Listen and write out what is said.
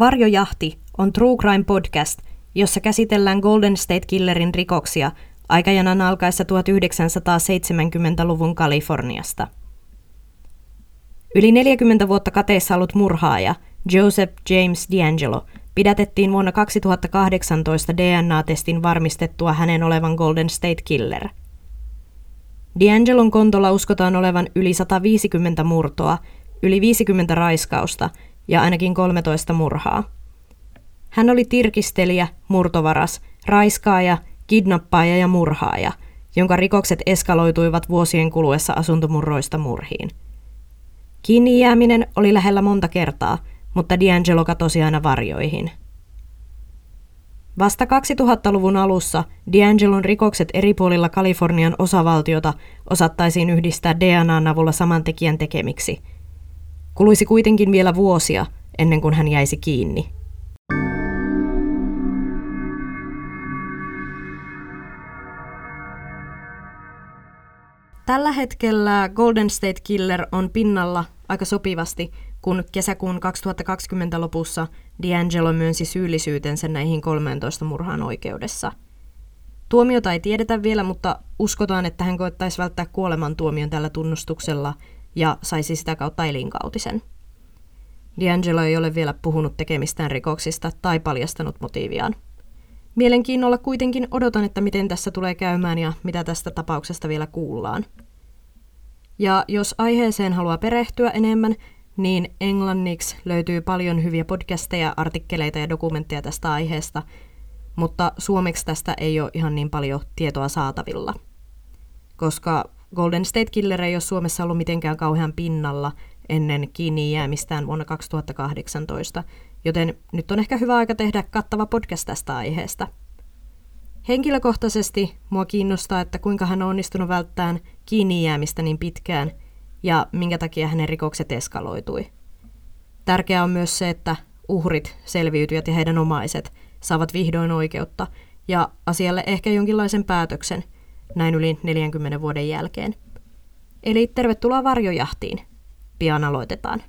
Varjojahti on True Crime podcast, jossa käsitellään Golden State Killerin rikoksia aikajanan alkaessa 1970-luvun Kaliforniasta. Yli 40 vuotta kateessa ollut murhaaja Joseph James D'Angelo pidätettiin vuonna 2018 DNA-testin varmistettua hänen olevan Golden State Killer. D'Angelon kontolla uskotaan olevan yli 150 murtoa, yli 50 raiskausta ja ainakin 13 murhaa. Hän oli tirkistelijä, murtovaras, raiskaaja, kidnappaaja ja murhaaja, jonka rikokset eskaloituivat vuosien kuluessa asuntomurroista murhiin. Kiinni jääminen oli lähellä monta kertaa, mutta D'Angelo katosi aina varjoihin. Vasta 2000-luvun alussa D'Angelon rikokset eri puolilla Kalifornian osavaltiota osattaisiin yhdistää DNAn avulla saman tekijän tekemiksi – Kuluisi kuitenkin vielä vuosia ennen kuin hän jäisi kiinni. Tällä hetkellä Golden State Killer on pinnalla aika sopivasti, kun kesäkuun 2020 lopussa D'Angelo myönsi syyllisyytensä näihin 13 murhaan oikeudessa. Tuomiota ei tiedetä vielä, mutta uskotaan, että hän koettaisi välttää kuolemantuomion tällä tunnustuksella – ja saisi sitä kautta elinkautisen. D'Angelo ei ole vielä puhunut tekemistään rikoksista tai paljastanut motiiviaan. Mielenkiinnolla kuitenkin odotan, että miten tässä tulee käymään ja mitä tästä tapauksesta vielä kuullaan. Ja jos aiheeseen haluaa perehtyä enemmän, niin englanniksi löytyy paljon hyviä podcasteja, artikkeleita ja dokumentteja tästä aiheesta, mutta suomeksi tästä ei ole ihan niin paljon tietoa saatavilla. Koska Golden State Killer ei ole Suomessa ollut mitenkään kauhean pinnalla ennen kiinni jäämistään vuonna 2018, joten nyt on ehkä hyvä aika tehdä kattava podcast tästä aiheesta. Henkilökohtaisesti mua kiinnostaa, että kuinka hän on onnistunut välttämään kiinni jäämistä niin pitkään ja minkä takia hänen rikokset eskaloitui. Tärkeää on myös se, että uhrit selviytyvät ja heidän omaiset saavat vihdoin oikeutta ja asialle ehkä jonkinlaisen päätöksen – näin yli 40 vuoden jälkeen. Eli tervetuloa varjojahtiin. Pian aloitetaan.